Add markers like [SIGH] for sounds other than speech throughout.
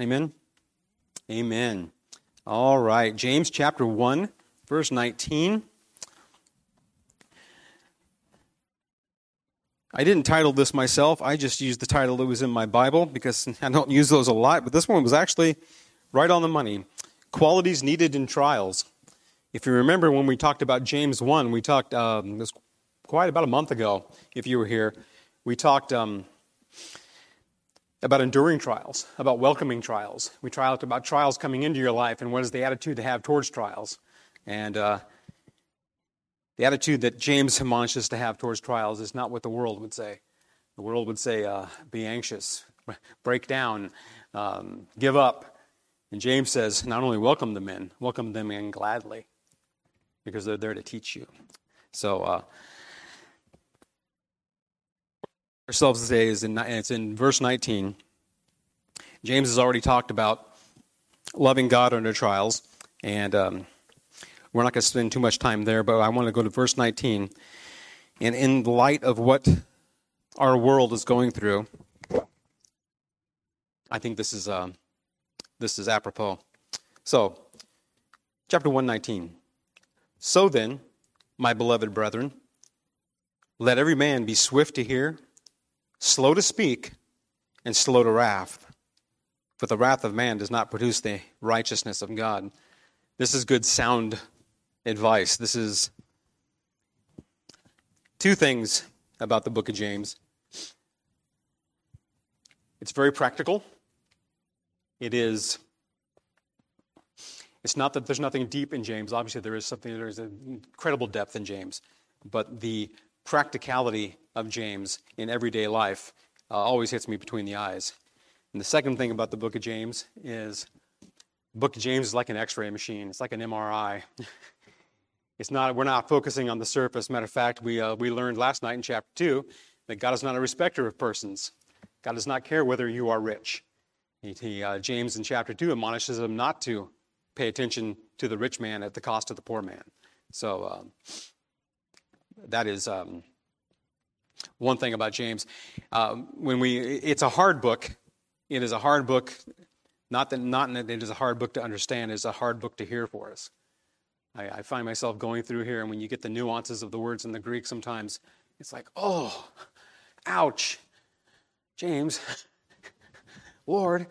Amen? Amen. All right. James chapter 1, verse 19. I didn't title this myself. I just used the title that was in my Bible because [LAUGHS] I don't use those a lot, but this one was actually right on the money. Qualities needed in trials. If you remember when we talked about James 1, we talked, um, quite about a month ago, if you were here, we talked um, about enduring trials, about welcoming trials. We talked about trials coming into your life and what is the attitude to have towards trials. And uh, the attitude that James [LAUGHS] admonishes to have towards trials is not what the world would say. The world would say, uh, be anxious, [LAUGHS] break down, um, give up. And James says, not only welcome them in, welcome them in gladly, because they're there to teach you. So, uh, ourselves today is in, it's in verse 19. James has already talked about loving God under trials, and um, we're not going to spend too much time there, but I want to go to verse 19. And in light of what our world is going through, I think this is, uh, this is apropos. So, chapter 119. So then, my beloved brethren, let every man be swift to hear, slow to speak, and slow to wrath. For the wrath of man does not produce the righteousness of God. This is good, sound advice. This is two things about the book of James. It's very practical. It is it's not that there's nothing deep in James. Obviously, there is something, there's an incredible depth in James. But the practicality of James in everyday life uh, always hits me between the eyes. And the second thing about the book of James is book of James is like an x ray machine, it's like an MRI. [LAUGHS] It's not, we're not focusing on the surface. Matter of fact, we, uh, we learned last night in chapter 2 that God is not a respecter of persons. God does not care whether you are rich. He, he, uh, James in chapter 2 admonishes them not to pay attention to the rich man at the cost of the poor man. So um, that is um, one thing about James. Um, when we, it's a hard book. It is a hard book. Not that, not that it is a hard book to understand. It's a hard book to hear for us. I, I find myself going through here, and when you get the nuances of the words in the Greek, sometimes it's like, oh, ouch, James, [LAUGHS] Lord.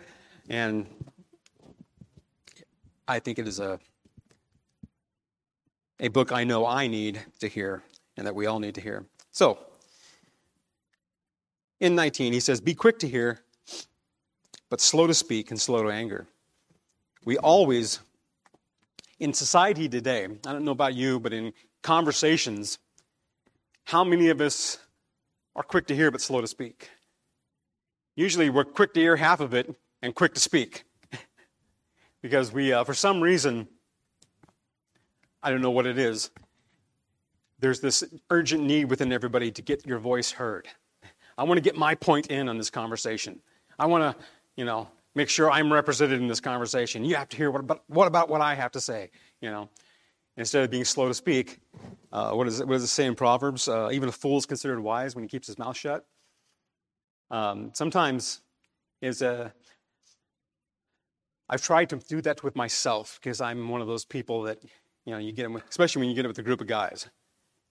And I think it is a, a book I know I need to hear and that we all need to hear. So, in 19, he says, Be quick to hear, but slow to speak and slow to anger. We always in society today, I don't know about you, but in conversations, how many of us are quick to hear but slow to speak? Usually we're quick to hear half of it and quick to speak. [LAUGHS] because we, uh, for some reason, I don't know what it is, there's this urgent need within everybody to get your voice heard. I want to get my point in on this conversation. I want to, you know, make sure I'm represented in this conversation. You have to hear what about what, about what I have to say, you know. Instead of being slow to speak, uh, what, is it, what does it say in Proverbs? Uh, even a fool is considered wise when he keeps his mouth shut. Um, sometimes is a I've tried to do that with myself because I'm one of those people that, you know, you get especially when you get it with a group of guys.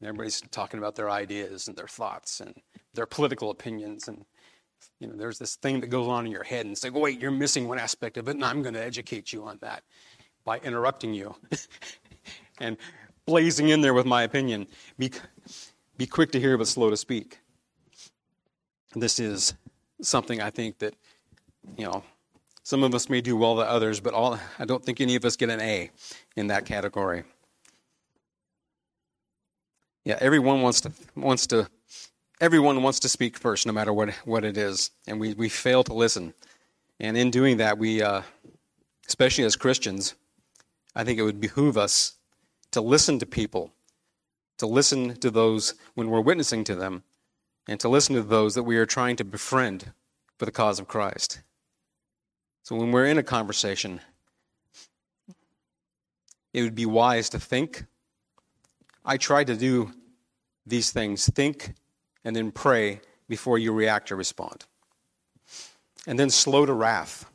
Everybody's talking about their ideas and their thoughts and their political opinions. And you know, there's this thing that goes on in your head and say, wait, you're missing one aspect of it, and I'm going to educate you on that by interrupting you [LAUGHS] and blazing in there with my opinion. Be, be quick to hear, but slow to speak. This is something I think that, you know, some of us may do well than others, but all, I don't think any of us get an A in that category. Yeah, everyone wants to wants to everyone wants to speak first, no matter what, what it is, and we, we fail to listen. And in doing that, we, uh, especially as Christians, I think it would behoove us to listen to people, to listen to those when we're witnessing to them, and to listen to those that we are trying to befriend for the cause of Christ. So when we're in a conversation, it would be wise to think. I try to do these things think, and then pray before you react or respond. And then slow to wrath.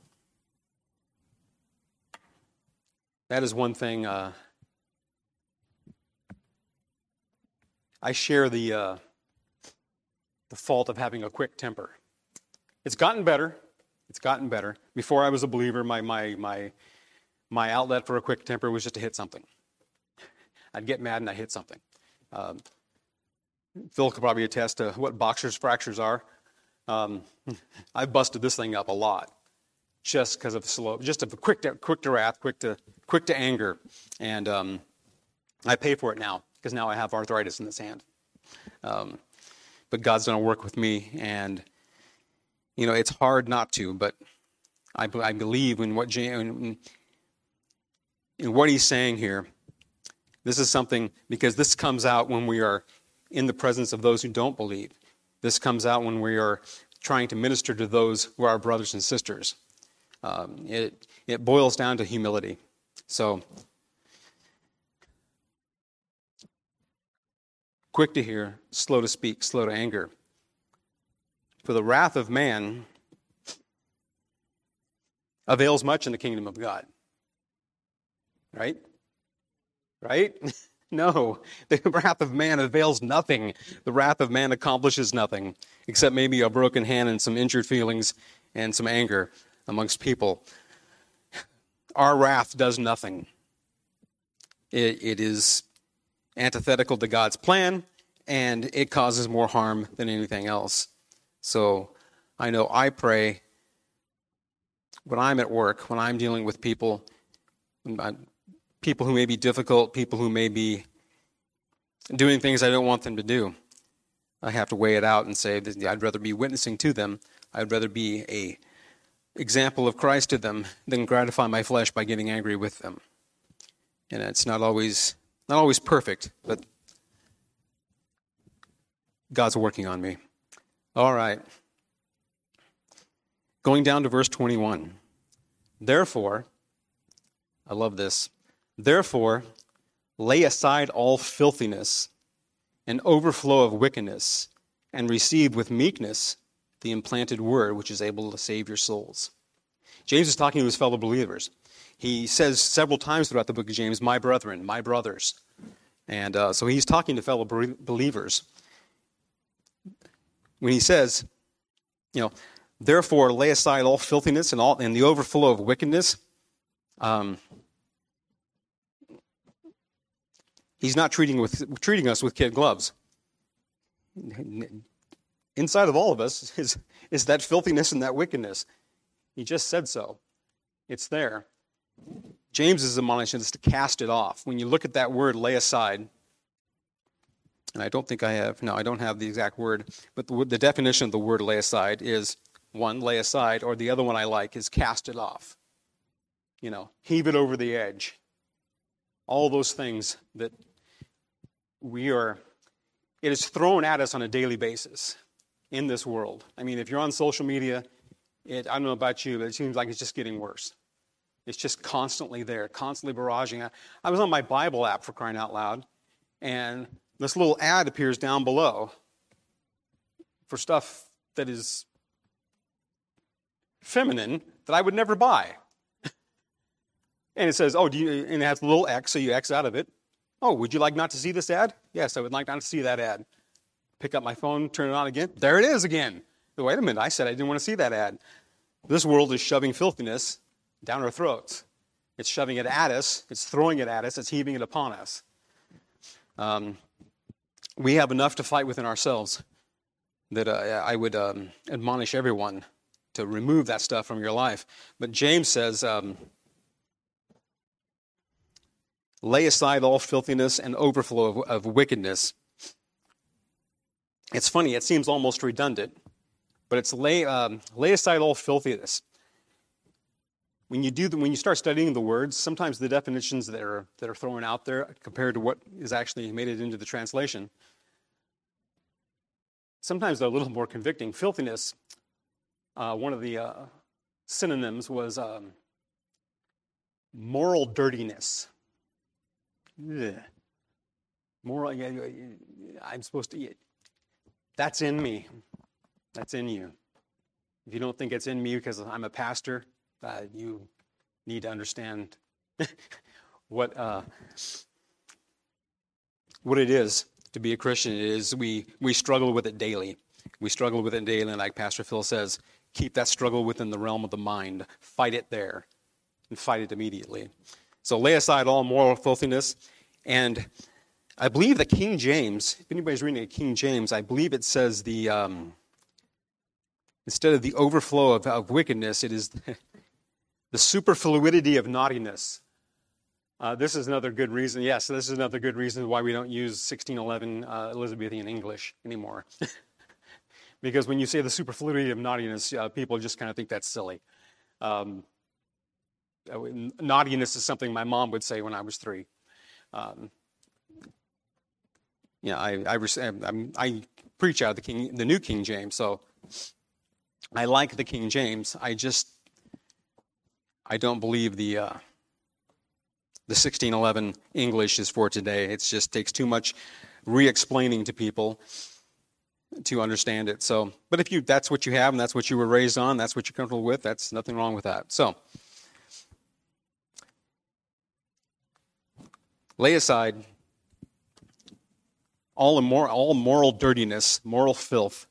That is one thing. Uh, I share the, uh, the fault of having a quick temper. It's gotten better. It's gotten better. Before I was a believer, my, my, my, my outlet for a quick temper was just to hit something. I'd get mad and I'd hit something. Um, Phil could probably attest to what boxer's fractures are. Um, [LAUGHS] I've busted this thing up a lot just because of slow, just of quick to, quick to wrath, quick to, quick to anger. And um, I pay for it now because now I have arthritis in this hand. Um, but God's going to work with me, and you know it's hard not to. But I, I believe in what in, in what he's saying here. This is something because this comes out when we are in the presence of those who don't believe. This comes out when we are trying to minister to those who are our brothers and sisters. Um, it, it boils down to humility. So, quick to hear, slow to speak, slow to anger. For the wrath of man avails much in the kingdom of God. Right? Right? [LAUGHS] [LAUGHS] no. The wrath of man avails nothing. The wrath of man accomplishes nothing, except maybe a broken hand and some injured feelings and some anger amongst people. Our wrath does nothing. It, it is antithetical to God's plan, and it causes more harm than anything else. So I know I pray when I'm at work, when I'm dealing with people, people who may be difficult, people who may be doing things I don't want them to do. I have to weigh it out and say I'd rather be witnessing to them. I'd rather be a example of Christ to them than gratify my flesh by getting angry with them. And it's not always not always perfect, but God's working on me. All right. Going down to verse 21. Therefore, I love this. Therefore, lay aside all filthiness and overflow of wickedness, and receive with meekness the implanted word which is able to save your souls. James is talking to his fellow believers. He says several times throughout the book of James, my brethren, my brothers. And uh, so he's talking to fellow believers when he says, you know, therefore lay aside all filthiness and all and the overflow of wickedness. Um, he's not treating with treating us with kid gloves. Inside of all of us is is that filthiness and that wickedness. He just said so. It's there. James is admonishing us to cast it off. When you look at that word, lay aside, and I don't think I have, no, I don't have the exact word, but the, the definition of the word lay aside is one, lay aside, or the other one I like is cast it off. You know, heave it over the edge. All those things that we are, it is thrown at us on a daily basis in this world. I mean, if you're on social media, it, I don't know about you, but it seems like it's just getting worse. It's just constantly there, constantly barraging. I was on my Bible app for crying out loud, and this little ad appears down below for stuff that is feminine that I would never buy. And it says, oh, do you, and it has a little X, so you X out of it. Oh, would you like not to see this ad? Yes, I would like not to see that ad. Pick up my phone, turn it on again. There it is again. Wait a minute, I said I didn't want to see that ad. This world is shoving filthiness down our throats. It's shoving it at us, it's throwing it at us, it's heaving it upon us. Um, we have enough to fight within ourselves that uh, I would um, admonish everyone to remove that stuff from your life. But James says, um, lay aside all filthiness and overflow of, of wickedness. It's funny, it seems almost redundant, but it's lay, um, lay aside all filthiness. When you, do the, when you start studying the words, sometimes the definitions that are, that are thrown out there compared to what is actually made it into the translation, sometimes they're a little more convicting. Filthiness, uh, one of the uh, synonyms was um, moral dirtiness. Ugh. Yeah, I'm supposed to, that's in me. That's in you. If you don't think it's in me because I'm a pastor, uh, you need to understand [LAUGHS] what, uh, what it is to be a Christian is we, we struggle with it daily. We struggle with it daily, and like Pastor Phil says, keep that struggle within the realm of the mind. Fight it there, and fight it immediately. So lay aside all moral filthiness. And I believe that King James, if anybody's reading a King James, I believe it says the um, instead of the overflow of, of wickedness, it is [LAUGHS] the superfluidity of naughtiness. Uh, this is another good reason. Yes, this is another good reason why we don't use 1611 uh, Elizabethan English anymore. [LAUGHS] because when you say the superfluity of naughtiness, uh, people just kind of think that's silly. Um, naughtiness is something my mom would say when I was three. Um, yeah, I, I, I, preach out of the King, the New King James, so I like the King James. I just I don't believe the uh, the 1611 English is for today. It just takes too much re-explaining to people to understand it. So, but if you that's what you have and that's what you were raised on, that's what you're comfortable with, that's nothing wrong with that. So, lay aside all, immor- all moral dirtiness, moral filth,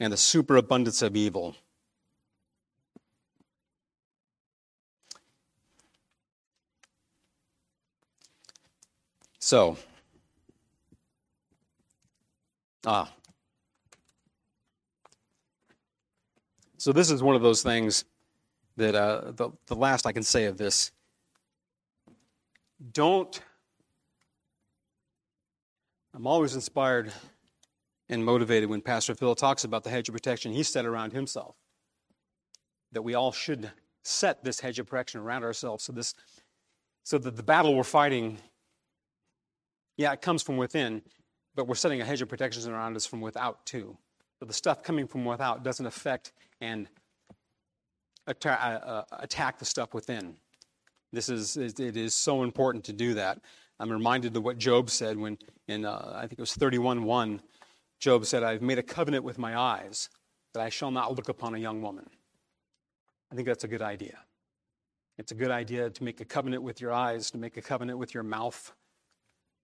and the superabundance of evil. So, ah. So, this is one of those things that uh, the, the last I can say of this. Don't, I'm always inspired and motivated when Pastor Phil talks about the hedge of protection he set around himself. That we all should set this hedge of protection around ourselves so this so that the battle we're fighting, yeah, it comes from within, but we're setting a hedge of protection around us from without too. So the stuff coming from without doesn't affect and uh, uh, attack the stuff within. This is it is so important to do that. I'm reminded of what Job said when in uh, I think it was 31:1 Job said, I've made a covenant with my eyes that I shall not look upon a young woman. I think that's a good idea. It's a good idea to make a covenant with your eyes, to make a covenant with your mouth,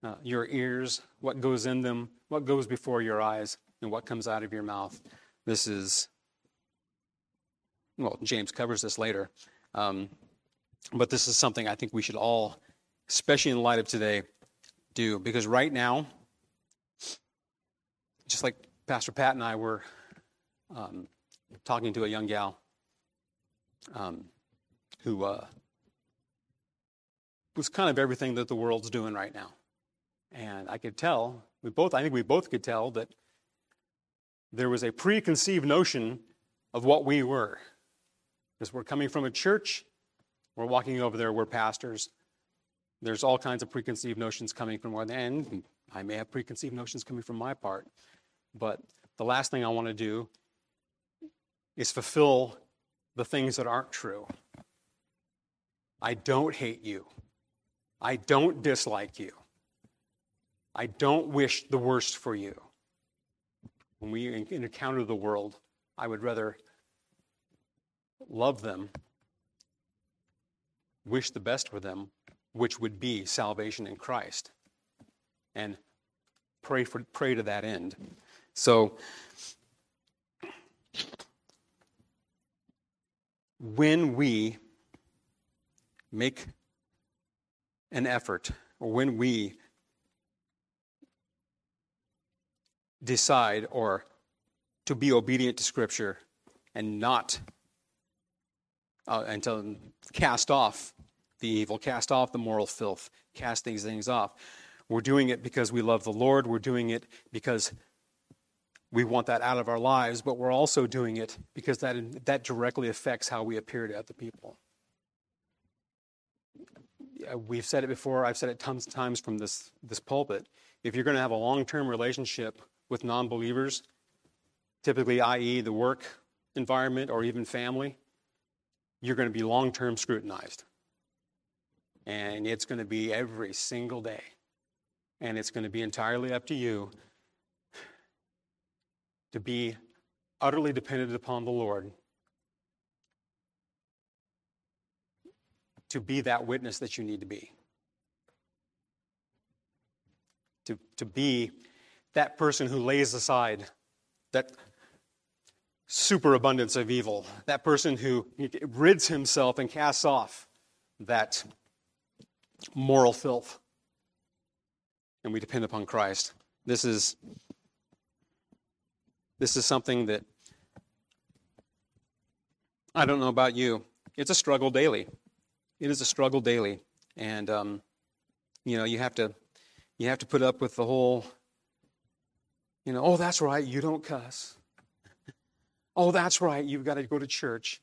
uh, your ears, what goes in them, what goes before your eyes, and what comes out of your mouth. This is, well, James covers this later. Um, but this is something I think we should all, especially in light of today, do. Because right now, just like Pastor Pat and I were um, talking to a young gal um, who uh, was kind of everything that the world's doing right now. And I could tell, we both, I think we both could tell that there was a preconceived notion of what we were. Because we're coming from a church, we're walking over there, we're pastors. There's all kinds of preconceived notions coming from one end. I may have preconceived notions coming from my part. But the last thing I want to do is fulfill the things that aren't true. I don't hate you. I don't dislike you. I don't wish the worst for you. When we encounter the world, I would rather love them, wish the best for them, which would be salvation in Christ, and pray, for, pray to that end. So, when we make an effort, or when we decide or to be obedient to Scripture and not uh, and to cast off the evil, cast off the moral filth, cast these things off. We're doing it because we love the Lord. We're doing it because we want that out of our lives, but we're also doing it because that, that directly affects how we appear to other people. We've said it before, I've said it tons of times from this, this pulpit. If you're going to have a long term relationship with non believers, typically, i.e., the work environment or even family, you're going to be long term scrutinized. And it's going to be every single day. And it's going to be entirely up to you to be utterly dependent upon the Lord to be that witness that you need to be. To, to be that person who lays aside that superabundance of evil, that person who rids himself and casts off that moral filth. And we depend upon Christ. This is this is something that I don't know about you. It's a struggle daily. It is a struggle daily, and um, you know you have to you have to put up with the whole. You know, oh, that's right, you don't cuss. oh, that's right, you've got to go to church.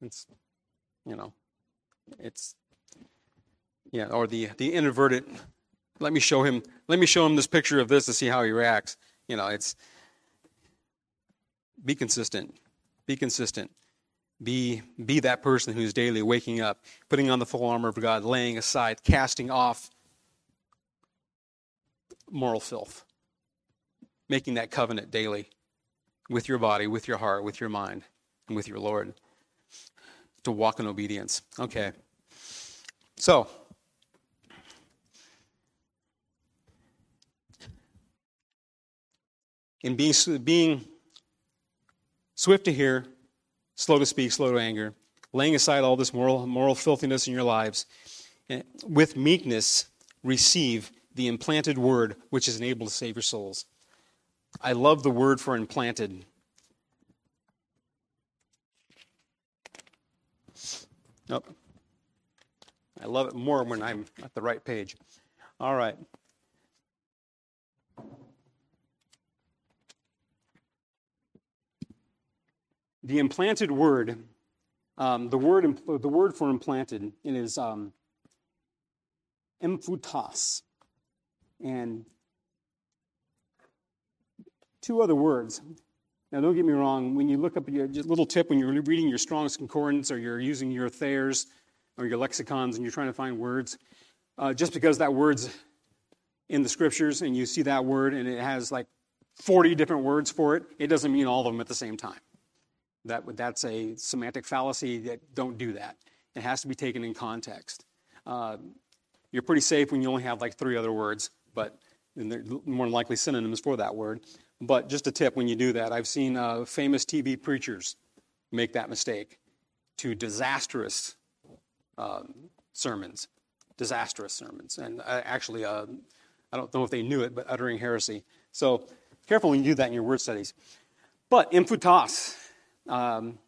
It's, you know, it's yeah, or the the introverted. Let me show him. Let me show him this picture of this to see how he reacts. You know, it's be consistent. Be consistent. Be, be that person who's daily waking up, putting on the full armor of God, laying aside, casting off moral filth, making that covenant daily with your body, with your heart, with your mind, and with your Lord to walk in obedience. Okay. So, in being, being swift to hear, slow to speak, slow to anger, laying aside all this moral, moral filthiness in your lives, eh, with meekness, receive the implanted word which is able to save your souls. I love the word for implanted. Nope. I love it more when I'm at the right page. All right. The implanted word, um, the word the word for implanted, it is um, emphutas, and two other words. Now, don't get me wrong. When you look up your little tip when you're reading your Strong's Concordance or you're using your Thayer's or your lexicons and you're trying to find words, uh, just because that word's in the scriptures and you see that word and it has like 40 different words for it, it doesn't mean all of them at the same time. That, that's a semantic fallacy. That don't do that. It has to be taken in context. Uh, you're pretty safe when you only have like three other words, but they're more than likely synonyms for that word. But just a tip when you do that, I've seen uh, famous TV preachers make that mistake to disastrous uh, sermons, disastrous sermons, and uh, actually, uh, I don't know if they knew it, but uttering heresy. So careful when you do that in your word studies. But emphutas, um,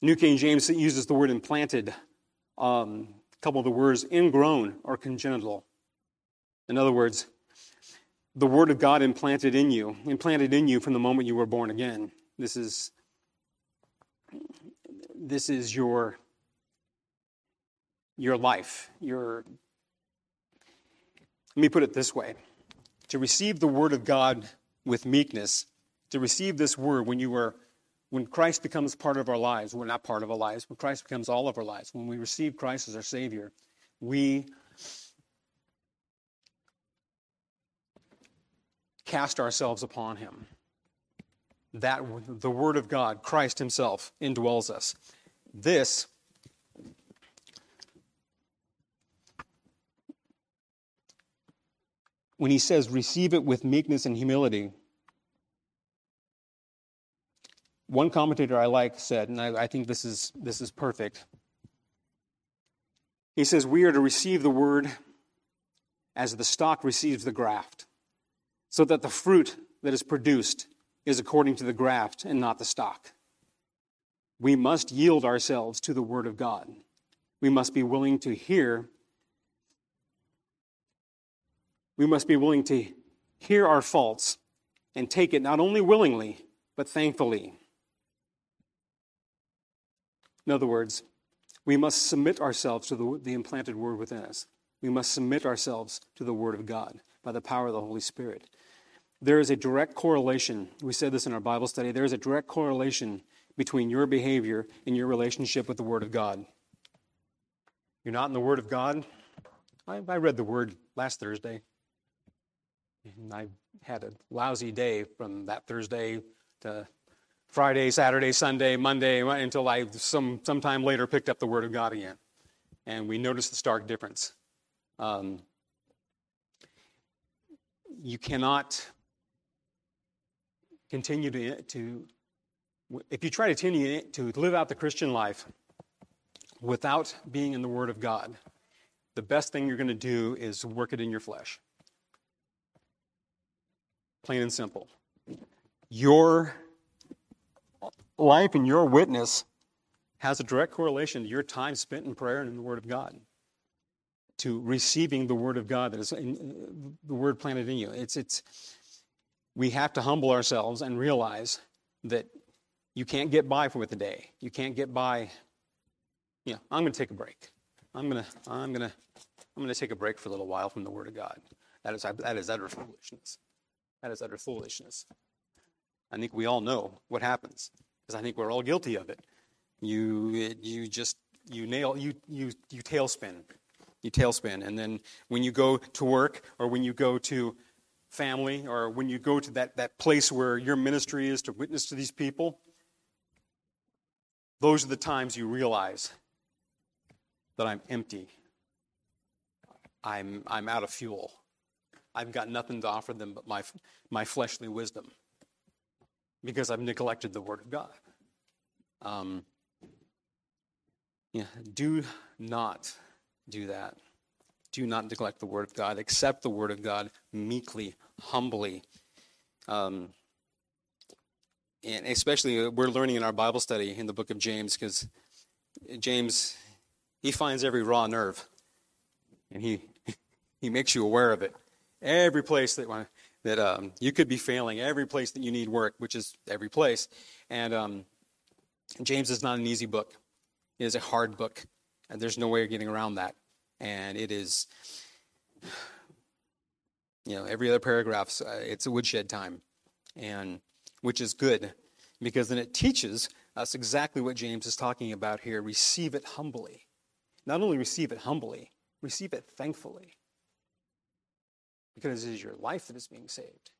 New King James uses the word implanted. Um, a couple of the words ingrown or congenital. In other words, the word of God implanted in you, implanted in you from the moment you were born again. This is this is your your life. Your let me put it this way. To receive the word of God with meekness, to receive this word when you were when Christ becomes part of our lives, we're not part of our lives, when Christ becomes all of our lives, when we receive Christ as our Savior, we cast ourselves upon Him. That the Word of God, Christ Himself, indwells us. This when he says receive it with meekness and humility, One commentator I like said, and I, I think this is, this is perfect. He says, We are to receive the word as the stock receives the graft, so that the fruit that is produced is according to the graft and not the stock. We must yield ourselves to the word of God. We must be willing to hear. We must be willing to hear our faults and take it not only willingly, but thankfully. In other words, we must submit ourselves to the, the implanted word within us. We must submit ourselves to the word of God by the power of the Holy Spirit. There is a direct correlation. We said this in our Bible study. There is a direct correlation between your behavior and your relationship with the Word of God. You're not in the Word of God. I, I read the Word last Thursday. And I had a lousy day from that Thursday to Friday, Saturday, Sunday, Monday, until I some sometime later picked up the Word of God again. and we noticed the stark difference. Um, you cannot continue to, to, if you try to continue to live out the Christian life without being in the Word of God, the best thing you're going to do is work it in your flesh. Plain and simple. Your life and your witness has a direct correlation to your time spent in prayer and in the Word of God, to receiving the Word of God that is in, uh, the Word planted in you. It's, it's, we have to humble ourselves and realize that you can't get by with the day. You can't get by, know, I'm going to take a break. I'm going to, I'm going to, I'm going to take a break for a little while from the Word of God. That is, that is utter foolishness. That is utter foolishness. I think we all know what happens because I think we're all guilty of it. You, you just, you nail, you, you, you tailspin. You tailspin. And then when you go to work or when you go to family or when you go to that, that place where your ministry is to witness to these people, those are the times you realize that I'm empty. I'm, I'm out of fuel. I've got nothing to offer them but my, my fleshly wisdom because I've neglected the Word of God. Um, yeah, do not do that. Do not neglect the Word of God. Accept the Word of God meekly, humbly. Um, and especially, uh, we're learning in our Bible study in the book of James because James, he finds every raw nerve and he, [LAUGHS] he makes you aware of it. Every place that that um, you could be failing, every place that you need work, which is every place. And um, James is not an easy book. It is a hard book, and there's no way of getting around that. And it is, [SIGHS] you know, every other paragraph, uh, it's a woodshed time, and which is good because then it teaches us exactly what James is talking about here. Receive it humbly. Not only receive it humbly, receive it thankfully because it is your life that is being saved.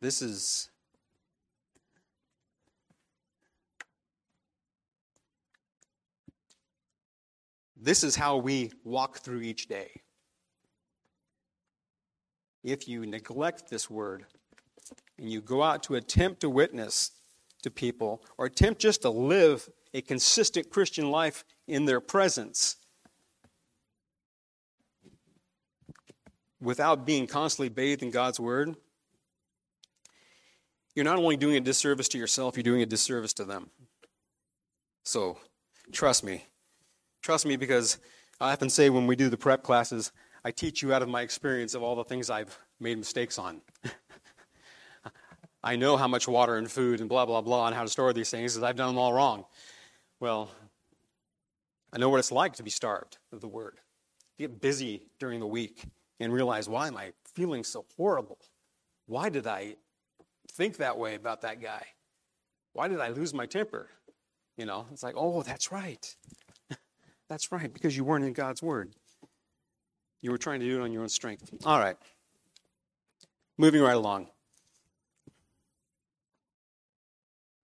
This is This is how we walk through each day. If you neglect this word and you go out to attempt to witness to people or attempt just to live a consistent Christian life in their presence, without being constantly bathed in God's Word, you're not only doing a disservice to yourself, you're doing a disservice to them. So, trust me. Trust me because I often say when we do the prep classes, I teach you out of my experience of all the things I've made mistakes on. [LAUGHS] I know how much water and food and blah, blah, blah, and how to store these things because I've done them all wrong. Well, I know what it's like to be starved of the Word. Get busy during the week and realize, why am I feeling so horrible? Why did I think that way about that guy? Why did I lose my temper? You know, it's like, oh, that's right. [LAUGHS] that's right, because you weren't in God's Word. You were trying to do it on your own strength. All right. Moving right along.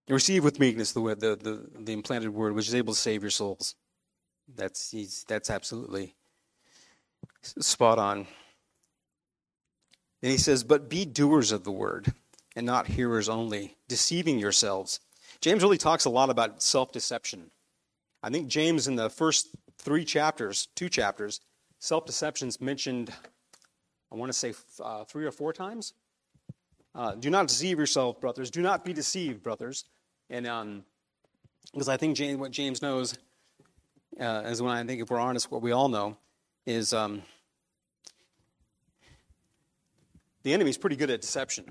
Receive with meekness the, the, the, the implanted word, which is able to save your souls. That's, that's absolutely spot on. And he says, But be doers of the word and not hearers only, deceiving yourselves. James really talks a lot about self deception. I think James, in the first three chapters, two chapters, self deception is mentioned, I want to say uh, three or four times. Uh, do not deceive yourself, brothers. Do not be deceived, brothers. And um, because I think James, what James knows, uh, is when I think if we're honest, what we all know is um, The enemy's pretty good at deception,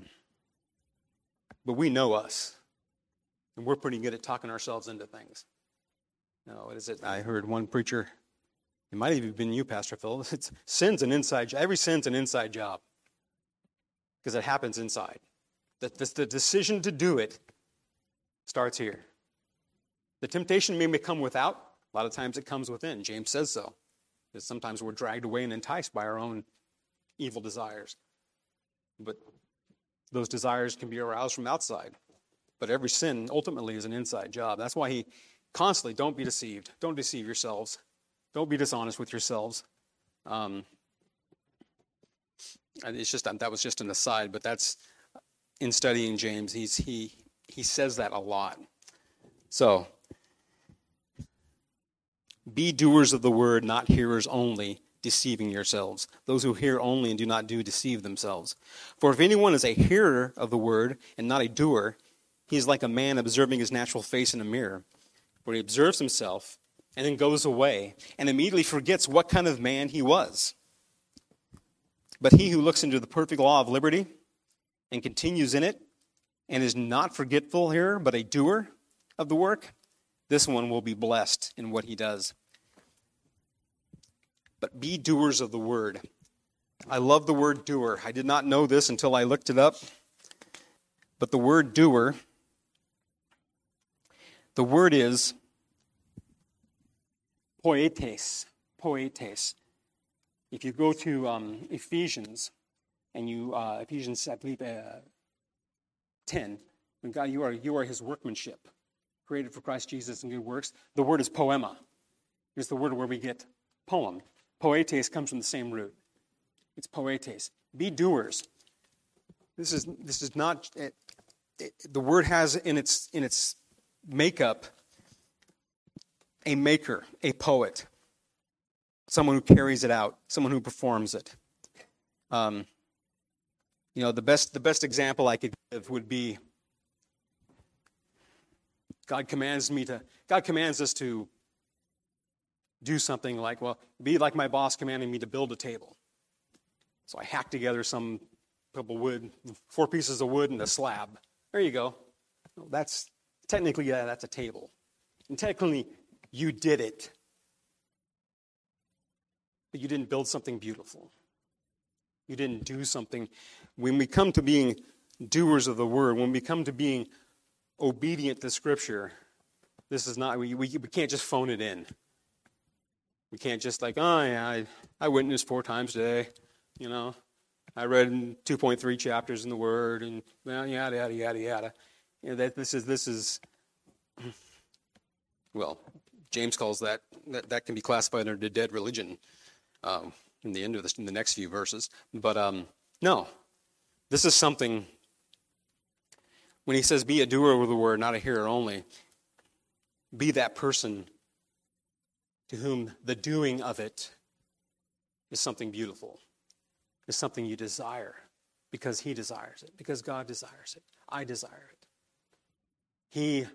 but we know us, and we're pretty good at talking ourselves into things. No, what is it? I heard one preacher, it might have even been you, Pastor Phil. [LAUGHS] It's sin's an inside. Every sin's an inside job because it happens inside. The, the, the decision to do it starts here. The temptation may come without. A lot of times it comes within. James says so. Because sometimes we're dragged away and enticed by our own evil desires. But those desires can be aroused from outside. But every sin ultimately is an inside job. That's why he constantly, don't be deceived. Don't deceive yourselves. Don't be dishonest with yourselves. Um, it's just that was just an aside, but that's in studying James. He's he he says that a lot. So, be doers of the word, not hearers only, deceiving yourselves. Those who hear only and do not do deceive themselves. For if anyone is a hearer of the word and not a doer, he is like a man observing his natural face in a mirror, where he observes himself and then goes away and immediately forgets what kind of man he was. But he who looks into the perfect law of liberty and continues in it and is not forgetful here, but a doer of the work, this one will be blessed in what he does. But be doers of the word. I love the word doer. I did not know this until I looked it up. But the word doer, the word is poetes. Poetes. If you go to um, Ephesians, and you, uh, Ephesians, I believe, uh, 10, when God, you are, you are his workmanship, created for Christ Jesus and good works. The word is poema. It's the word where we get poem. Poetes comes from the same root. It's poetes. Be doers. This is, this is not, it, it, the word has in its, in its makeup a maker, a poet, someone who carries it out, someone who performs it. Um, you know, the best, the best example I could give would be God commands me to, God commands us to do something like, well, be like my boss commanding me to build a table. So I hack together some couple wood, four pieces of wood and a slab. There you go. That's technically, yeah, that's a table. And technically, you did it. But you didn't build something beautiful. You didn't do something. When we come to being doers of the word, when we come to being obedient to Scripture, this is not, we, we, we can't just phone it in. We can't just like, oh yeah, I, I witnessed four times today, you know. I read 2.3 chapters in the Word, and well, yada yada yada yada. You know, that this is this is [CLEARS THROAT] well, James calls that that, that can be classified under the dead religion um, in the end of this, in the next few verses. But um, no, this is something. When he says, "Be a doer of the word, not a hearer only," be that person to whom the doing of it is something beautiful, is something you desire because He desires it, because God desires it. I desire it. He,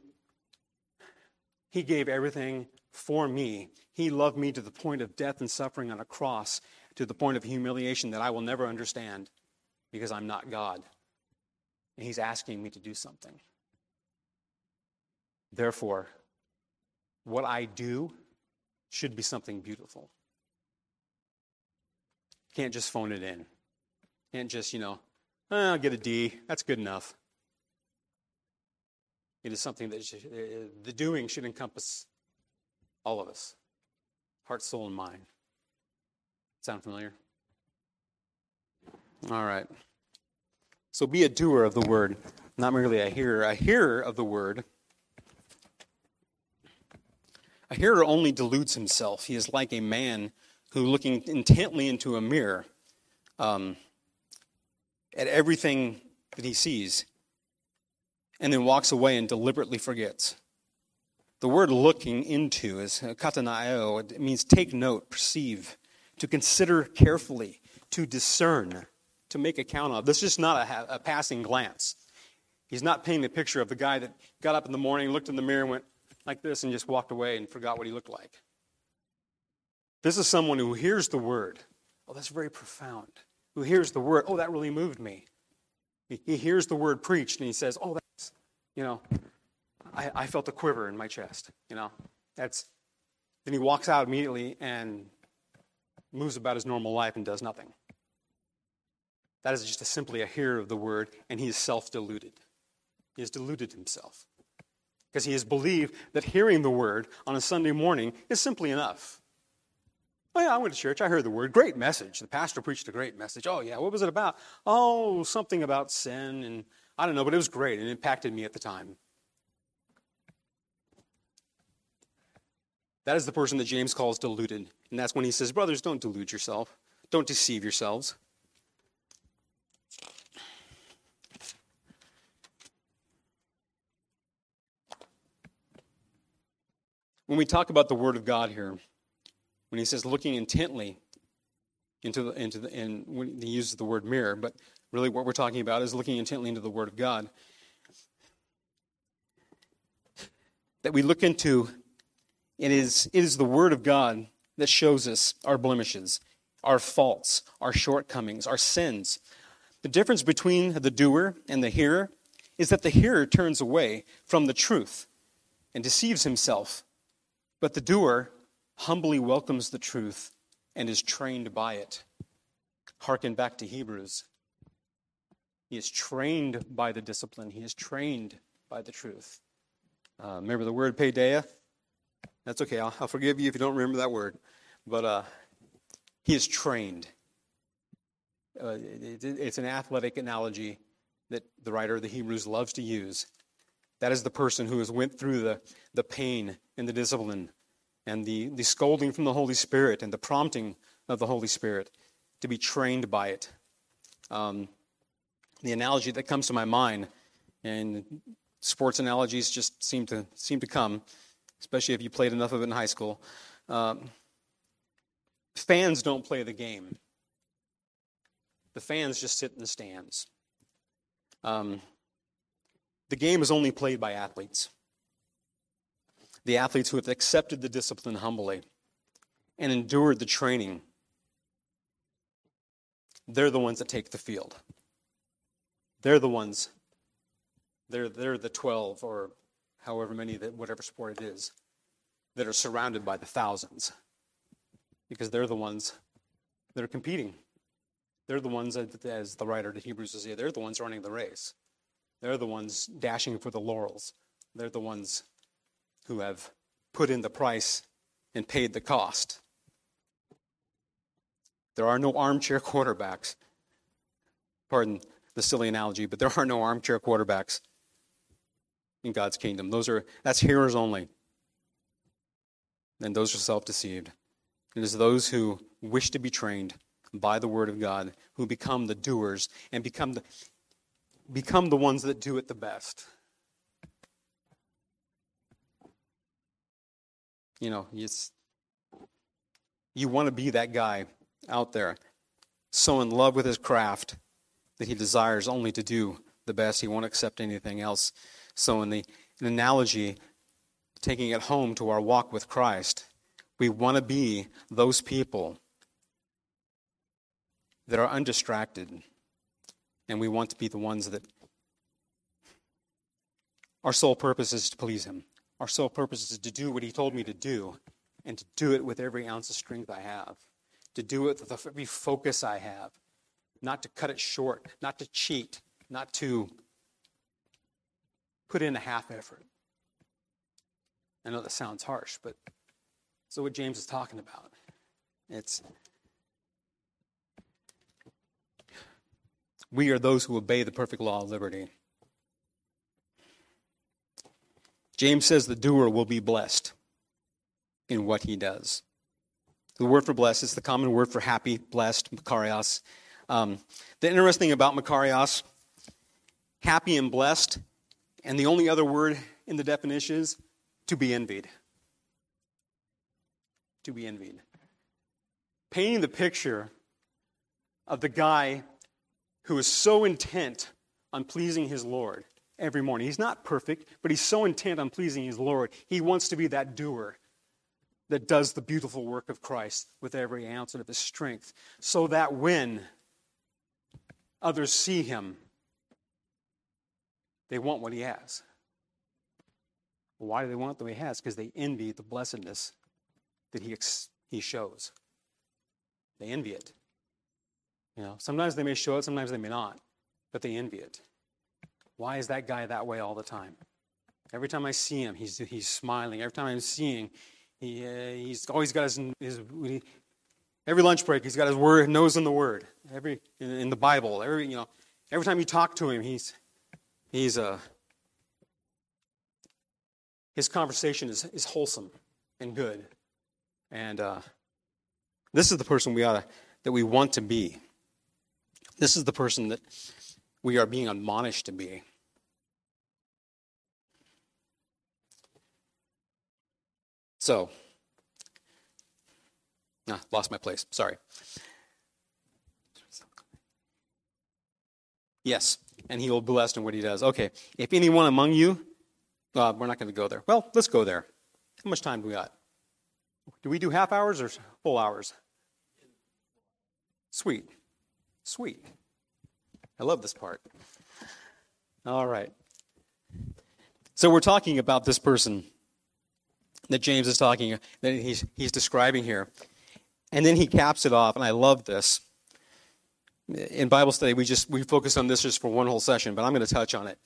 he gave everything for me. He loved me to the point of death and suffering on a cross, to the point of humiliation that I will never understand because I'm not God. And He's asking me to do something. Therefore, what I do should be something beautiful. Can't just phone it in. Can't just, you know, oh, I'll get a D. That's good enough. It is something that should, uh, the doing should encompass all of us heart, soul, and mind. Sound familiar? All right. So be a doer of the word, not merely a hearer. A hearer of the word a hearer only deludes himself. He is like a man who, looking intently into a mirror um, at everything that he sees, and then walks away and deliberately forgets. The word looking into is katanaio. It means take note, perceive, to consider carefully, to discern, to make account of. This is not a, a passing glance. He's not painting the picture of the guy that got up in the morning, looked in the mirror, went, like this and just walked away and forgot what he looked like. This is someone who hears the word. Oh, that's very profound. Who hears the word. Oh, that really moved me. He, he hears the word preached and he says, Oh, that's, you know, I, I felt a quiver in my chest. You know, that's. Then he walks out immediately and moves about his normal life and does nothing. That is just a, simply a hearer of the word, and he is self deluded. He has deluded himself because he has believed that hearing the word on a Sunday morning is simply enough. Oh, yeah, I went to church. I heard the word. Great message. The pastor preached a great message. Oh, yeah. What was it about? Oh, something about sin. And I don't know, but it was great and it impacted me at the time. That is the person that James calls deluded. And that's when he says, Brothers, don't delude yourself, don't deceive yourselves. When we talk about the Word of God here, when he says looking intently into the, into the, and when he uses the word mirror, but really what we're talking about is looking intently into the Word of God. That we look into, it is, it is the Word of God that shows us our blemishes, our faults, our shortcomings, our sins. The difference between the doer and the hearer is that the hearer turns away from the truth and deceives himself, but the doer humbly welcomes the truth and is trained by it. Harken back to Hebrews. He is trained by the discipline, he is trained by the truth. Uh, remember the word paideia? That's okay. I'll, I'll, forgive you if you don't remember that word. But uh, he is trained. Uh, it, it, it's an athletic analogy that the writer of the Hebrews loves to use. That is the person who has went through the, the pain and the discipline and the, the scolding from the Holy Spirit and the prompting of the Holy Spirit to be trained by it. Um, the analogy that comes to my mind, and sports analogies just seem to seem to come, especially if you played enough of it in high school. Um, fans don't play the game. The fans just sit in the stands. Um, the game is only played by athletes. The athletes who have accepted the discipline humbly and endured the training, they're the ones that take the field. They're the ones, they're, they're the 12 or however many, that, whatever sport it is, that are surrounded by the thousands because they're the ones that are competing. They're the ones, that, as the writer to Hebrews says, they're the ones running the race. They're the ones dashing for the laurels. They're the ones who have put in the price and paid the cost. There are no armchair [LAUGHS] quarterbacks. Pardon the silly analogy, but there are no armchair quarterbacks in God's kingdom. Those are that's hearers only. And those are self-deceived. It is those who wish to be trained by the word of God who become the doers and become the become the ones that do it the best. You know, you want to be that guy out there, so in love with his craft that he desires only to do the best. He won't accept anything else. So, in the an analogy, taking it home to our walk with Christ, we want to be those people that are undistracted, and we want to be the ones that our sole purpose is to please Him. Our sole purpose is to do what He told me to do, and to do it with every ounce of strength I have, to do it with every focus I have, not to cut it short, not to cheat, not to put in a half effort. I know that sounds harsh, but so what James is talking about. It's we are those who obey the perfect law of liberty. James says the doer will be blessed in what he does. The word for blessed is the common word for happy, blessed, makarios. Um, the interesting thing about makarios, happy and blessed, and the only other word in the definition is to be envied. To be envied. Painting the picture of the guy who is so intent on pleasing his Lord every morning. He's not perfect, but he's so intent on pleasing his Lord. He wants to be that doer that does the beautiful work of Christ with every ounce of his strength, so that when others see him, they want what he has. Why do they want what he has? Because they envy the blessedness that he, ex- he shows. They envy it. You know, sometimes they may show it, sometimes they may not, but they envy it. Why is that guy that way all the time? Every time I see him, he's, he's smiling. Every time I'm seeing, he, uh, he's always got his, his every lunch break, he's got his word, nose in the word. Every in, in, the Bible, every you know, every time you talk to him, he's he's uh, his conversation is, is wholesome. and good. And uh, this is the person we ought to, that we want to be. This is the person that we are being admonished to be. So, ah, lost my place. Sorry. Yes, and he will be blessed in what he does. Okay, if anyone among you, uh, we're not going to go there. Well, let's go there. How much time do we got? Do we do half hours or full hours? Sweet. Sweet. I love this part. All right. So we're talking about this person that James is talking that he's he's describing here. And then he caps it off, and I love this. In Bible study, we just we focus on this just for one whole session, but I'm going to touch on it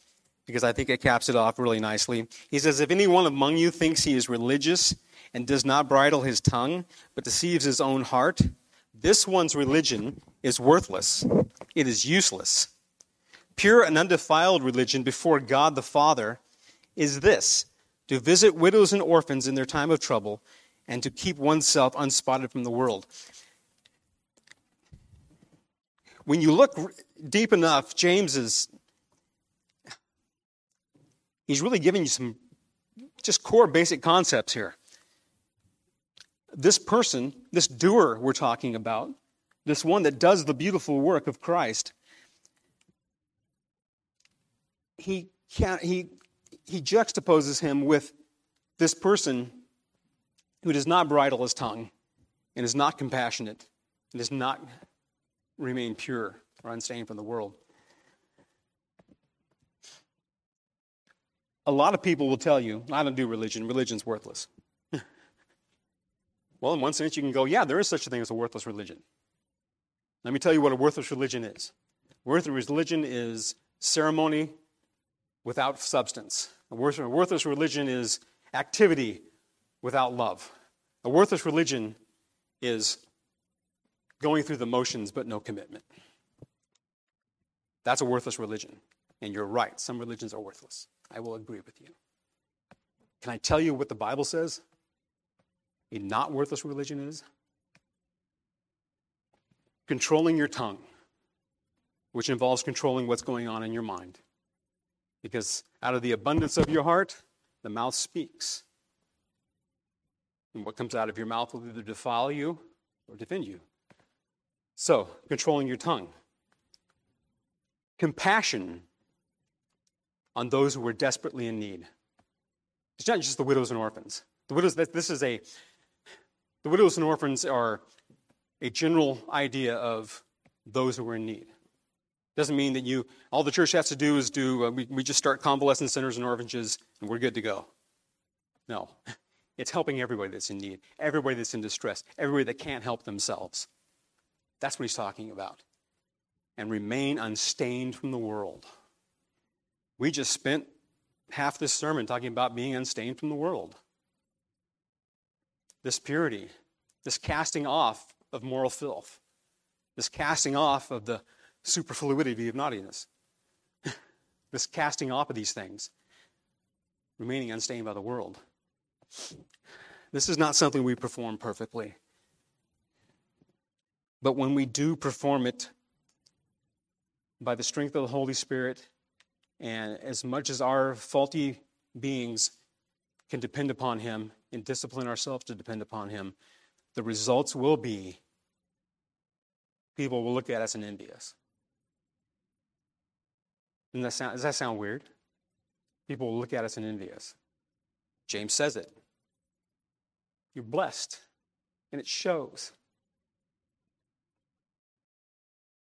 because I think it caps it off really nicely. He says, If anyone among you thinks he is religious and does not bridle his tongue, but deceives his own heart, this one's religion is worthless. It is useless. Pure and undefiled religion before God the Father is this to visit widows and orphans in their time of trouble and to keep oneself unspotted from the world. When you look deep enough, James is he's really giving you some just core basic concepts here. This person, this doer we're talking about, this one that does the beautiful work of Christ, he can't, he, he juxtaposes him with this person who does not bridle his tongue and is not compassionate and does not remain pure or unstained from the world. A lot of people will tell you, I don't do religion, religion's worthless. [LAUGHS] well, in one sense, you can go, yeah, there is such a thing as a worthless religion. Let me tell you what a worthless religion is. Worthless religion is ceremony without substance. A worthless religion is activity without love. A worthless religion is going through the motions but no commitment. That's a worthless religion. And you're right, some religions are worthless. I will agree with you. Can I tell you what the Bible says a not worthless religion is? Controlling your tongue, which involves controlling what's going on in your mind. Because out of the abundance of your heart, the mouth speaks. And what comes out of your mouth will either defile you or defend you. So, controlling your tongue. Compassion on those who are desperately in need. It's not just the widows and orphans. The widows, this is a, the widows and orphans are a general idea of those who are in need. Doesn't mean that you, all the church has to do is do, uh, we, we just start convalescent centers and orphanages and we're good to go. No. [LAUGHS] It's helping everybody that's in need, everybody that's in distress, everybody that can't help themselves. That's what he's talking about. And remain unstained from the world. We just spent half this sermon talking about being unstained from the world. This purity, this casting off of moral filth, this casting off of the superfluity of naughtiness, this casting off of these things, remaining unstained by the world. This is not something we perform perfectly. But when we do perform it by the strength of the Holy Spirit and as much as our faulty beings can depend upon Him and discipline ourselves to depend upon Him, the results will be people will look at us and envy us. Does that sound, does that sound weird? People will look at us and envy us. James says it. You're blessed, and it shows.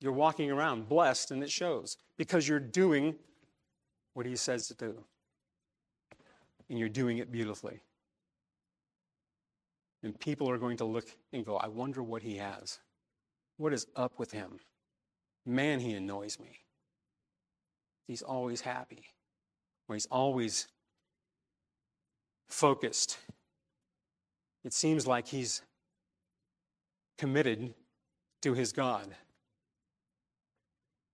You're walking around blessed, and it shows because you're doing what he says to do. And you're doing it beautifully. And people are going to look and go, I wonder what he has. What is up with him? Man, he annoys me. He's always happy, he's always focused. It seems like he's committed to his God.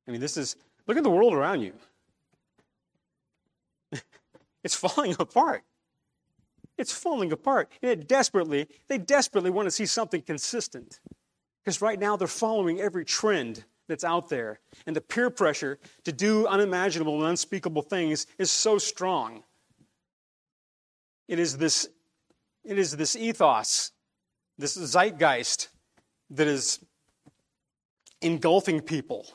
I mean, this is, look at the world around you. [LAUGHS] It's falling apart. It's falling apart. And it desperately, they desperately want to see something consistent. Because right now they're following every trend that's out there. And the peer pressure to do unimaginable and unspeakable things is so strong. It is this, it is this ethos, this zeitgeist that is engulfing people.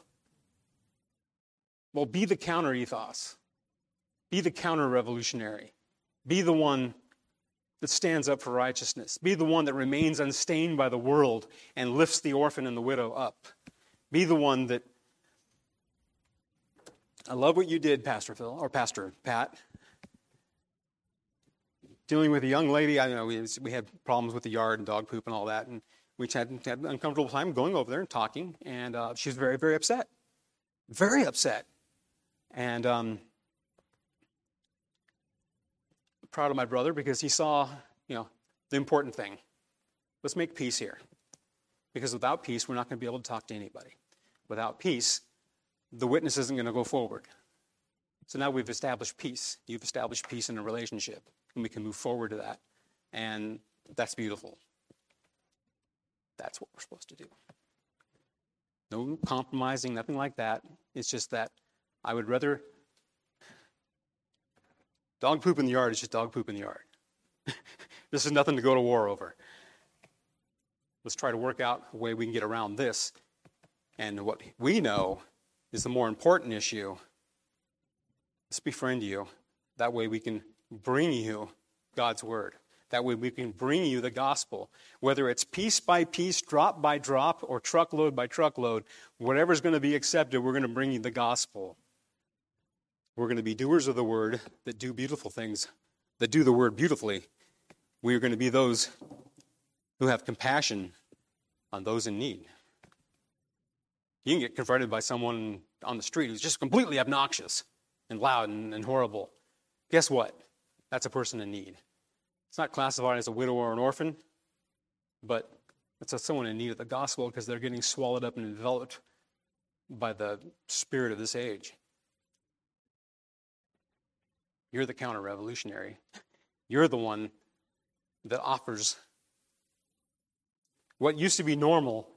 Well, be the counter ethos. Be the counter revolutionary. Be the one that stands up for righteousness. Be the one that remains unstained by the world and lifts the orphan and the widow up. Be the one that. I love what you did, Pastor Phil, or Pastor Pat. Dealing with a young lady, I know we, we had problems with the yard and dog poop and all that, and we had, an uncomfortable time going over there and talking, and uh, she was very, very upset. Very upset. And um, proud of my brother because he saw, you know, the important thing. Let's make peace here. Because without peace, we're not going to be able to talk to anybody. Without peace, the witness isn't going to go forward. So now we've established peace. You've established peace in a relationship, and we can move forward to that. And that's beautiful. That's what we're supposed to do. No compromising, nothing like that. It's just that I would rather Dog poop in the yard is just dog poop in the yard. [LAUGHS] this is nothing to go to war over. Let's try to work out a way we can get around this. And what we know is the more important issue. Let's befriend you. That way we can bring you God's word. That way we can bring you the gospel. Whether it's piece by piece, drop by drop, or truckload by truckload, whatever's going to be accepted, we're going to bring you the gospel. We're going to be doers of the word that do beautiful things, that do the word beautifully. We are going to be those who have compassion on those in need. You can get confronted by someone on the street who's just completely obnoxious and loud and, and horrible. Guess what? That's a person in need. It's not classified as a widow or an orphan, but it's someone in need of the gospel because they're getting swallowed up and enveloped by the spirit of this age. You're the counter revolutionary. You're the one that offers what used to be normal.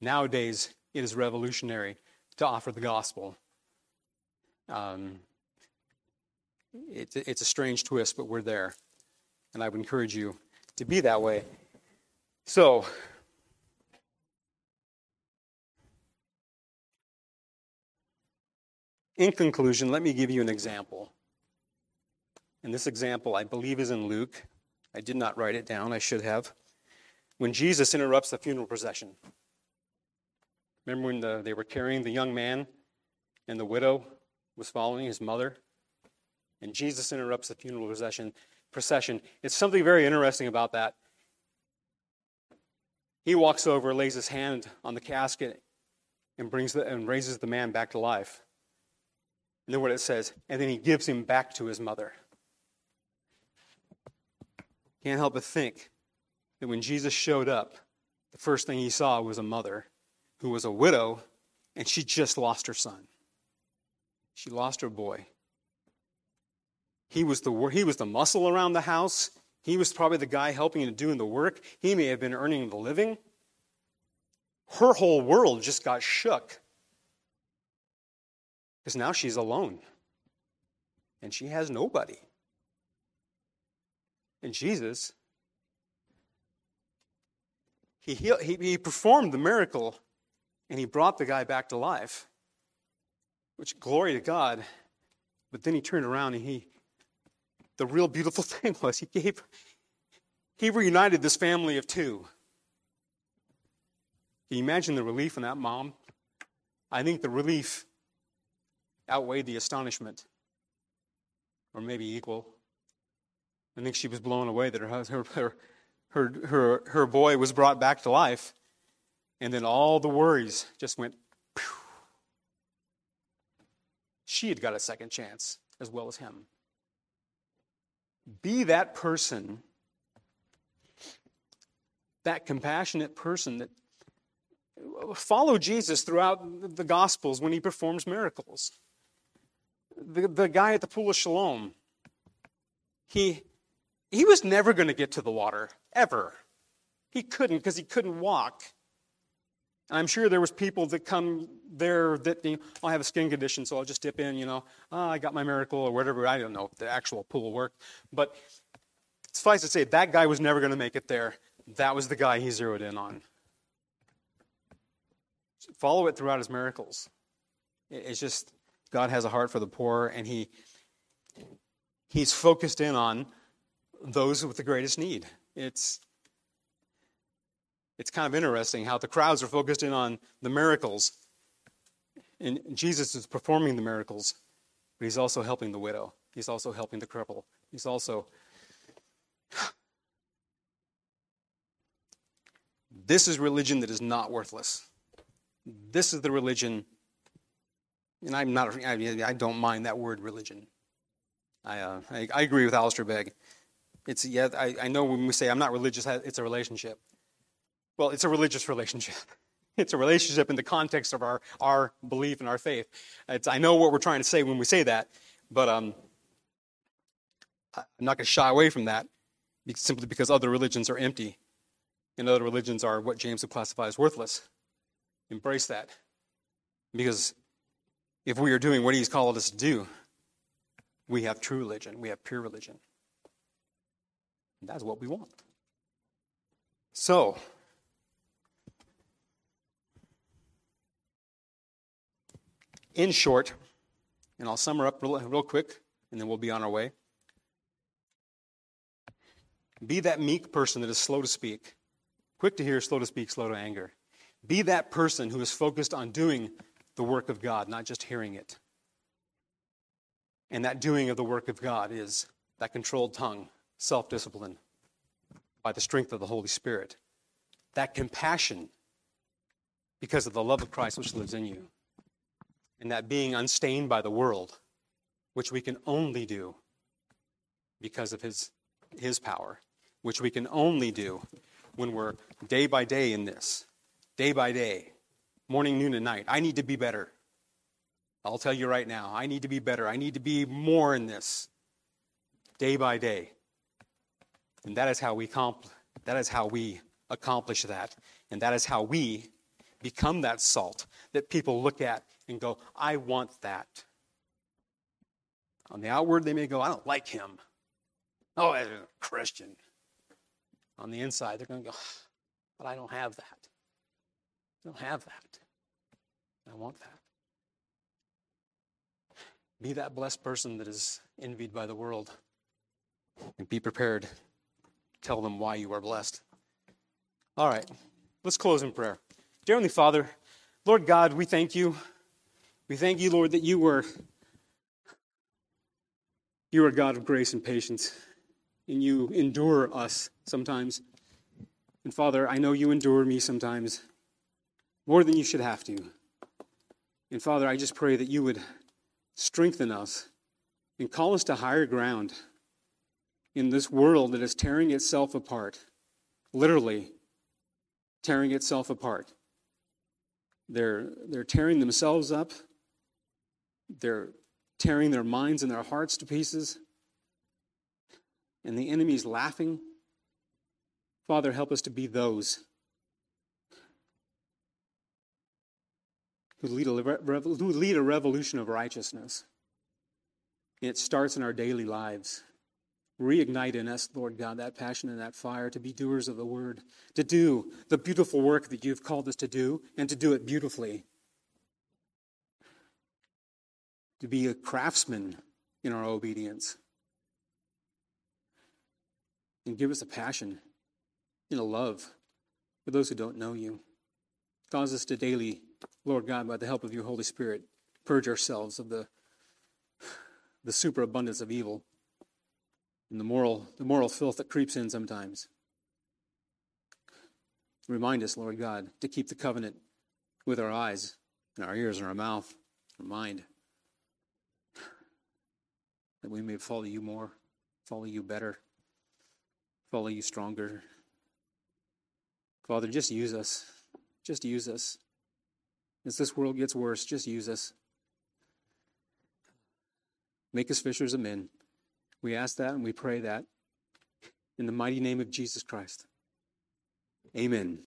Nowadays, it is revolutionary to offer the gospel. Um, it, it's a strange twist, but we're there. And I would encourage you to be that way. So, in conclusion, let me give you an example. And this example, I believe, is in Luke. I did not write it down, I should have. When Jesus interrupts the funeral procession. Remember when the, they were carrying the young man and the widow was following his mother? And Jesus interrupts the funeral procession. procession. It's something very interesting about that. He walks over, lays his hand on the casket, and brings the, and raises the man back to life. And then what it says, and then he gives him back to his mother. Can't help but think that when Jesus showed up, the first thing he saw was a mother who was a widow and she just lost her son. She lost her boy. He was the, he was the muscle around the house. He was probably the guy helping and doing the work. He may have been earning the living. Her whole world just got shook because now she's alone and she has nobody. And Jesus, he, he, he performed the miracle and he brought the guy back to life, which glory to God. But then he turned around and he, the real beautiful [LAUGHS] thing was he gave, he reunited this family of two. Can you imagine the relief in that mom? I think the relief outweighed the astonishment, or maybe equal. I think she was blown away that her, [LAUGHS] her, her, her, her boy was brought back to life. And then all the worries just went, she had got a second chance as well as him. Be that person, that compassionate person that follow Jesus throughout the Gospels when he performs miracles. The, the guy at the pool of Siloam, he he was never going to get to the water, ever. He couldn't because he couldn't walk. And I'm sure there was people that come there that you know, oh, I have a skin condition, so I'll just dip in, you know, oh, I got my miracle or whatever. I don't know if the actual pool worked. But suffice to say, that guy was never going to make it there. That was the guy he zeroed in on. Follow it throughout his miracles. It's just God has a heart for the poor, and he he's focused in on those with the greatest need. It's it's kind of interesting how the crowds are focused in on the miracles. And Jesus is performing the miracles, but he's also helping the widow. He's also helping the cripple. He's also. [SIGHS] This is religion that is not worthless. This is the religion, and I'm not, I don't mind that word religion. I, uh, I, I, agree with Alistair Begg. It's, yeah, I, I know when we say I'm not religious, it's a relationship. Well, it's a religious relationship. [LAUGHS] It's a relationship in the context of our, our belief and our faith. It's, I know what we're trying to say when we say that, but um, I'm not going to shy away from that simply because other religions are empty and other religions are what James would classify as worthless. Embrace that. Because if we are doing what he's called us to do, we have true religion, we have pure religion. And that's what we want. So, In short, and I'll sum her up real, real quick, and then we'll be on our way. Be that meek person that is slow to speak, quick to hear, slow to speak, slow to anger. Be that person who is focused on doing the work of God, not just hearing it. And that doing of the work of God is that controlled tongue, self discipline, by the strength of the Holy Spirit. That compassion because of the love of Christ which lives in you and that being unstained by the world, which we can only do because of his, his power, which we can only do when we're day by day in this, day by day, morning, noon, and night. I need to be better. I'll tell you right now, I need to be better. I need to be more in this, day by day. And that is how we comp- that is how we accomplish that. And that is how we become that salt that people look at and go, I want that. On the outward, they may go, I don't like him. Oh, as a Christian. On the inside, they're going to go, but I don't have that. I don't have that. I want that. Be that blessed person that is envied by the world. And be prepared. Tell them why you are blessed. All right, let's close in prayer. Dear Heavenly Father, Lord God, we thank you. We thank you, Lord, that you were you are a God of grace and patience, and you endure us sometimes. And Father, I know you endure me sometimes more than you should have to. And Father, I just pray that you would strengthen us and call us to higher ground in this world that is tearing itself apart, literally tearing itself apart. They're, they're tearing themselves up. They're tearing their minds and their hearts to pieces. And the enemy's laughing. Father, help us to be those who lead a, who lead a revolution of righteousness. And it starts in our daily lives. Reignite in us, Lord God, that passion and that fire to be doers of the word, to do the beautiful work that you've called us to do, and to do it beautifully. To be a craftsman in our obedience. And give us a passion and a love for those who don't know you. Cause us to daily, Lord God, by the help of your Holy Spirit, purge ourselves of the, the superabundance of evil and the moral, the moral filth that creeps in sometimes. Remind us, Lord God, to keep the covenant with our eyes and our ears and our mouth, our mind that we may follow you more, follow you better, follow you stronger. Father, just use us. Just use us. As this world gets worse, just use us. Make us fishers of men. We ask that and we pray that in the mighty name of Jesus Christ. Amen.